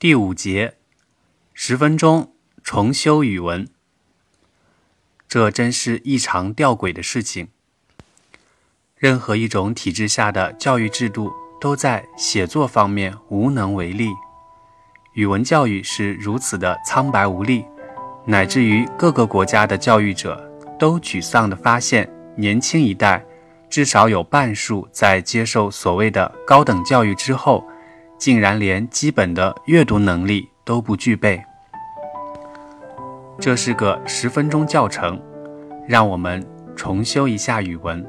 第五节，十分钟重修语文，这真是异常吊诡的事情。任何一种体制下的教育制度都在写作方面无能为力，语文教育是如此的苍白无力，乃至于各个国家的教育者都沮丧地发现，年轻一代至少有半数在接受所谓的高等教育之后。竟然连基本的阅读能力都不具备，这是个十分钟教程，让我们重修一下语文。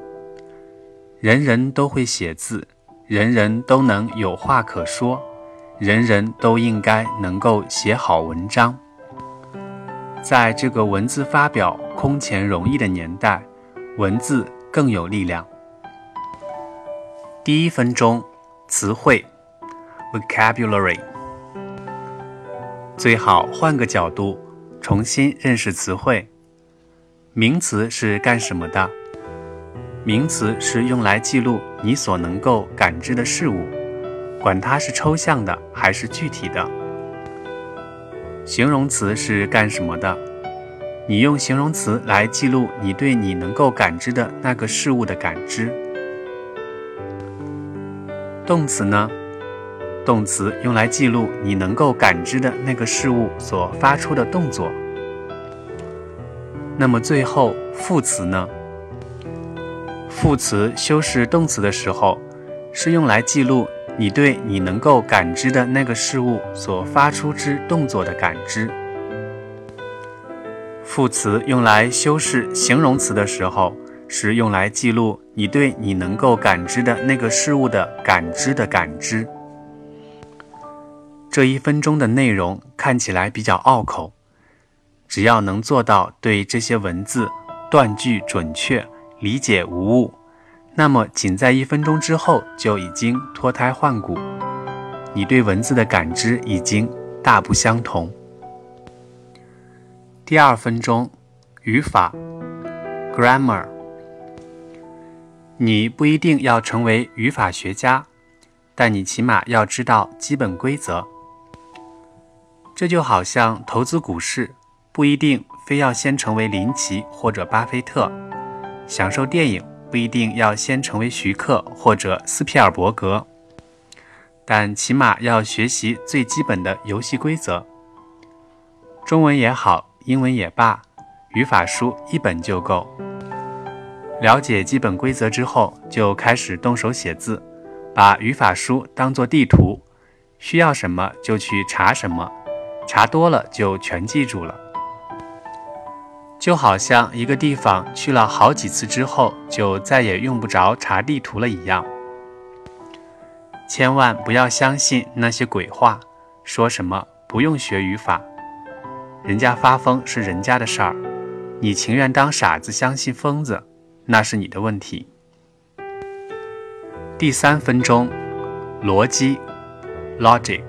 人人都会写字，人人都能有话可说，人人都应该能够写好文章。在这个文字发表空前容易的年代，文字更有力量。第一分钟，词汇。Vocabulary，最好换个角度重新认识词汇。名词是干什么的？名词是用来记录你所能够感知的事物，管它是抽象的还是具体的。形容词是干什么的？你用形容词来记录你对你能够感知的那个事物的感知。动词呢？动词用来记录你能够感知的那个事物所发出的动作。那么最后副词呢？副词修饰动词的时候，是用来记录你对你能够感知的那个事物所发出之动作的感知。副词用来修饰形容词的时候，是用来记录你对你能够感知的那个事物的感知的感知。这一分钟的内容看起来比较拗口，只要能做到对这些文字断句准确、理解无误，那么仅在一分钟之后就已经脱胎换骨。你对文字的感知已经大不相同。第二分钟，语法 （grammar），你不一定要成为语法学家，但你起码要知道基本规则。这就好像投资股市，不一定非要先成为林奇或者巴菲特；享受电影，不一定要先成为徐克或者斯皮尔伯格，但起码要学习最基本的游戏规则。中文也好，英文也罢，语法书一本就够。了解基本规则之后，就开始动手写字，把语法书当做地图，需要什么就去查什么。查多了就全记住了，就好像一个地方去了好几次之后，就再也用不着查地图了一样。千万不要相信那些鬼话，说什么不用学语法，人家发疯是人家的事儿，你情愿当傻子相信疯子，那是你的问题。第三分钟，逻辑，logic。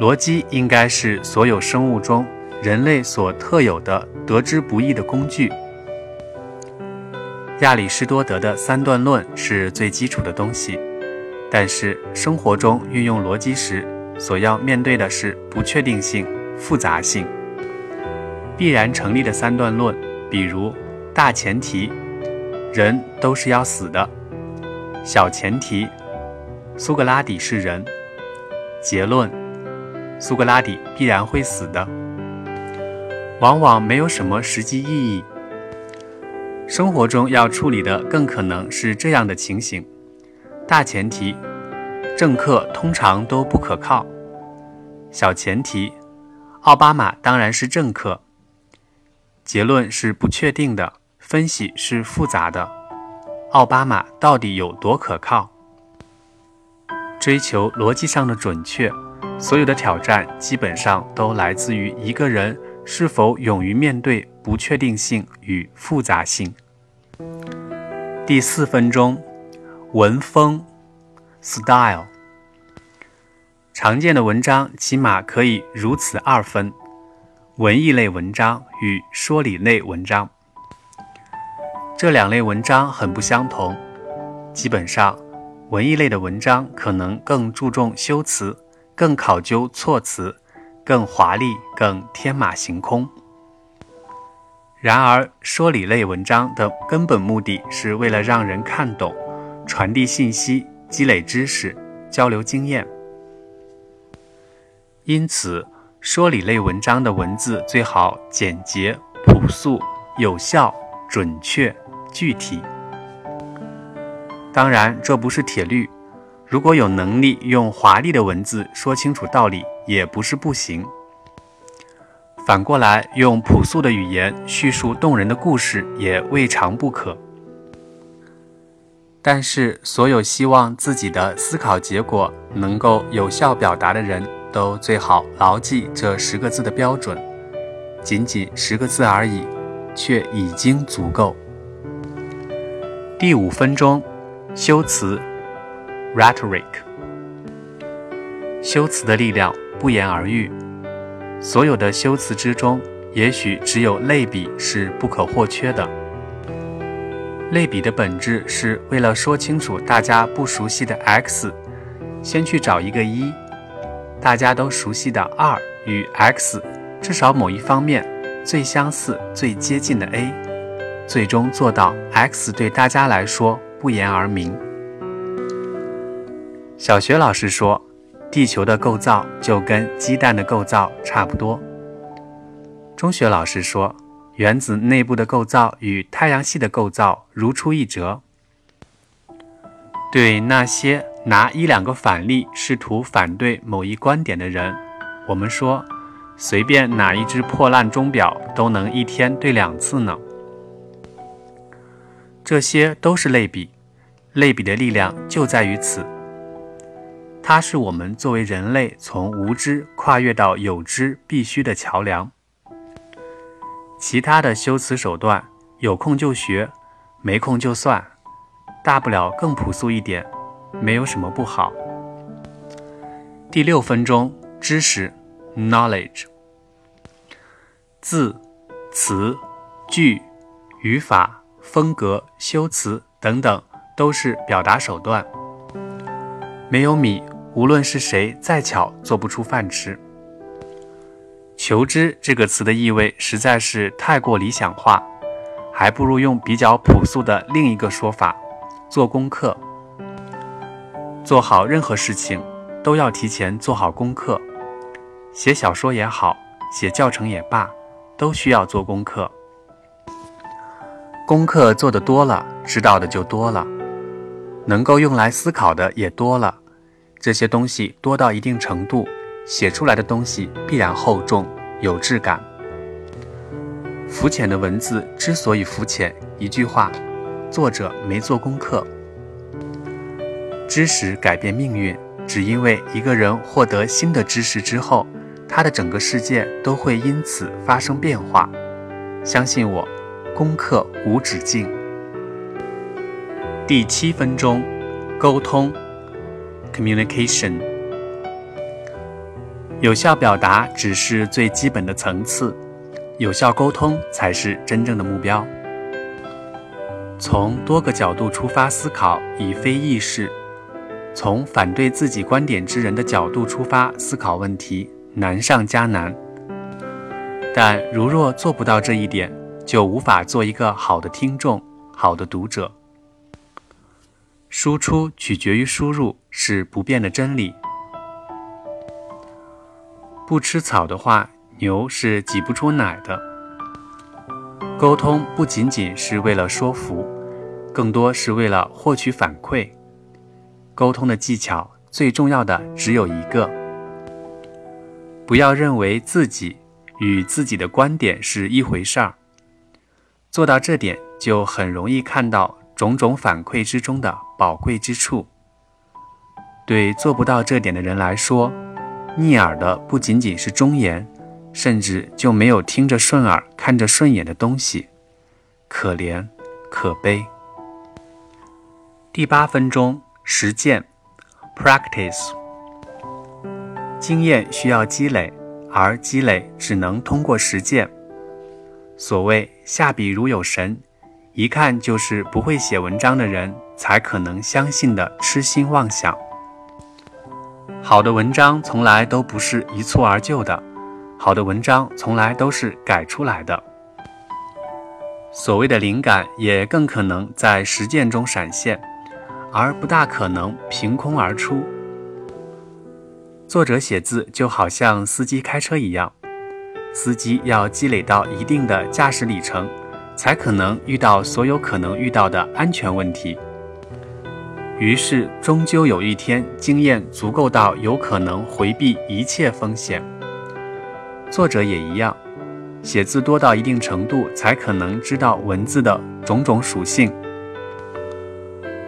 逻辑应该是所有生物中人类所特有的得之不易的工具。亚里士多德的三段论是最基础的东西，但是生活中运用逻辑时，所要面对的是不确定性、复杂性。必然成立的三段论，比如大前提，人都是要死的；小前提，苏格拉底是人；结论。苏格拉底必然会死的，往往没有什么实际意义。生活中要处理的更可能是这样的情形：大前提，政客通常都不可靠；小前提，奥巴马当然是政客。结论是不确定的，分析是复杂的。奥巴马到底有多可靠？追求逻辑上的准确。所有的挑战基本上都来自于一个人是否勇于面对不确定性与复杂性。第四分钟，文风，style。常见的文章起码可以如此二分：文艺类文章与说理类文章。这两类文章很不相同。基本上，文艺类的文章可能更注重修辞。更考究措辞，更华丽，更天马行空。然而，说理类文章的根本目的是为了让人看懂，传递信息，积累知识，交流经验。因此，说理类文章的文字最好简洁、朴素、有效、准确、具体。当然，这不是铁律。如果有能力用华丽的文字说清楚道理，也不是不行。反过来，用朴素的语言叙述动人的故事，也未尝不可。但是，所有希望自己的思考结果能够有效表达的人，都最好牢记这十个字的标准。仅仅十个字而已，却已经足够。第五分钟，修辞。Rhetoric，修辞的力量不言而喻。所有的修辞之中，也许只有类比是不可或缺的。类比的本质是为了说清楚大家不熟悉的 x，先去找一个一；大家都熟悉的二与 x，至少某一方面最相似、最接近的 a，最终做到 x 对大家来说不言而明。小学老师说，地球的构造就跟鸡蛋的构造差不多。中学老师说，原子内部的构造与太阳系的构造如出一辙。对那些拿一两个反例试图反对某一观点的人，我们说，随便哪一只破烂钟表都能一天对两次呢。这些都是类比，类比的力量就在于此。它是我们作为人类从无知跨越到有知必须的桥梁。其他的修辞手段，有空就学，没空就算，大不了更朴素一点，没有什么不好。第六分钟，知识，knowledge，字、词、句、语法、风格、修辞等等，都是表达手段。没有米。无论是谁，再巧做不出饭吃。求知这个词的意味实在是太过理想化，还不如用比较朴素的另一个说法：做功课。做好任何事情都要提前做好功课，写小说也好，写教程也罢，都需要做功课。功课做的多了，知道的就多了，能够用来思考的也多了。这些东西多到一定程度，写出来的东西必然厚重有质感。肤浅的文字之所以肤浅，一句话，作者没做功课。知识改变命运，只因为一个人获得新的知识之后，他的整个世界都会因此发生变化。相信我，功课无止境。第七分钟，沟通。Communication，有效表达只是最基本的层次，有效沟通才是真正的目标。从多个角度出发思考，以非易事；从反对自己观点之人的角度出发思考问题，难上加难。但如若做不到这一点，就无法做一个好的听众、好的读者。输出取决于输入是不变的真理。不吃草的话，牛是挤不出奶的。沟通不仅仅是为了说服，更多是为了获取反馈。沟通的技巧最重要的只有一个：不要认为自己与自己的观点是一回事儿。做到这点，就很容易看到。种种反馈之中的宝贵之处，对做不到这点的人来说，逆耳的不仅仅是忠言，甚至就没有听着顺耳、看着顺眼的东西，可怜可悲。第八分钟，实践，practice。经验需要积累，而积累只能通过实践。所谓下笔如有神。一看就是不会写文章的人才可能相信的痴心妄想。好的文章从来都不是一蹴而就的，好的文章从来都是改出来的。所谓的灵感也更可能在实践中闪现，而不大可能凭空而出。作者写字就好像司机开车一样，司机要积累到一定的驾驶里程，才可能遇到所有可能遇到的安全问题。于是，终究有一天，经验足够到有可能回避一切风险。作者也一样，写字多到一定程度，才可能知道文字的种种属性。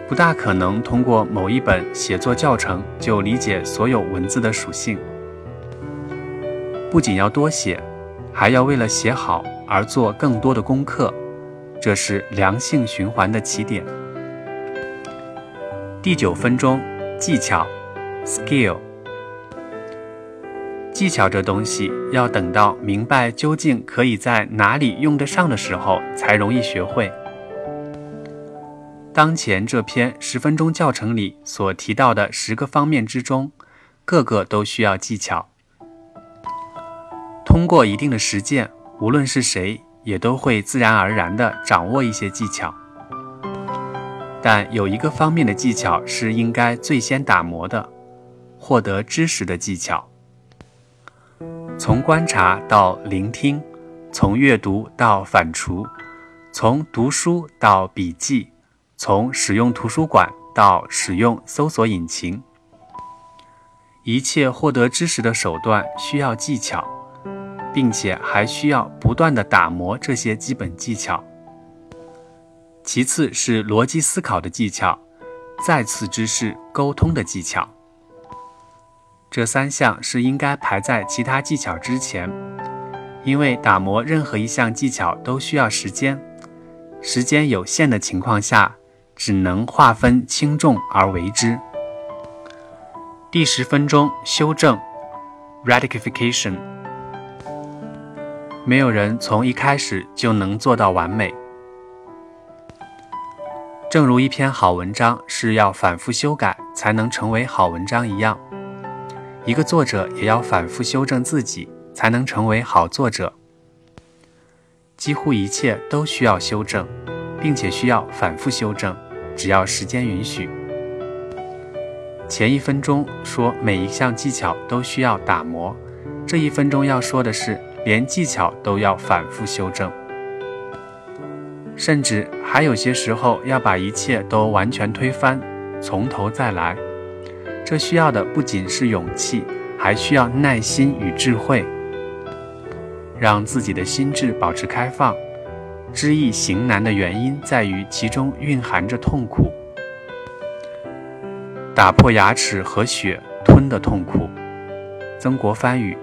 不大可能通过某一本写作教程就理解所有文字的属性。不仅要多写，还要为了写好而做更多的功课，这是良性循环的起点。第九分钟，技巧，skill。技巧这东西要等到明白究竟可以在哪里用得上的时候，才容易学会。当前这篇十分钟教程里所提到的十个方面之中，个个都需要技巧。通过一定的实践，无论是谁，也都会自然而然地掌握一些技巧。但有一个方面的技巧是应该最先打磨的，获得知识的技巧。从观察到聆听，从阅读到反刍，从读书到笔记，从使用图书馆到使用搜索引擎，一切获得知识的手段需要技巧，并且还需要不断的打磨这些基本技巧。其次是逻辑思考的技巧，再次之是沟通的技巧。这三项是应该排在其他技巧之前，因为打磨任何一项技巧都需要时间，时间有限的情况下，只能划分轻重而为之。第十分钟修正，ratification。没有人从一开始就能做到完美。正如一篇好文章是要反复修改才能成为好文章一样，一个作者也要反复修正自己才能成为好作者。几乎一切都需要修正，并且需要反复修正，只要时间允许。前一分钟说每一项技巧都需要打磨，这一分钟要说的是连技巧都要反复修正。甚至还有些时候要把一切都完全推翻，从头再来。这需要的不仅是勇气，还需要耐心与智慧。让自己的心智保持开放。知易行难的原因在于其中蕴含着痛苦，打破牙齿和血吞的痛苦。曾国藩语。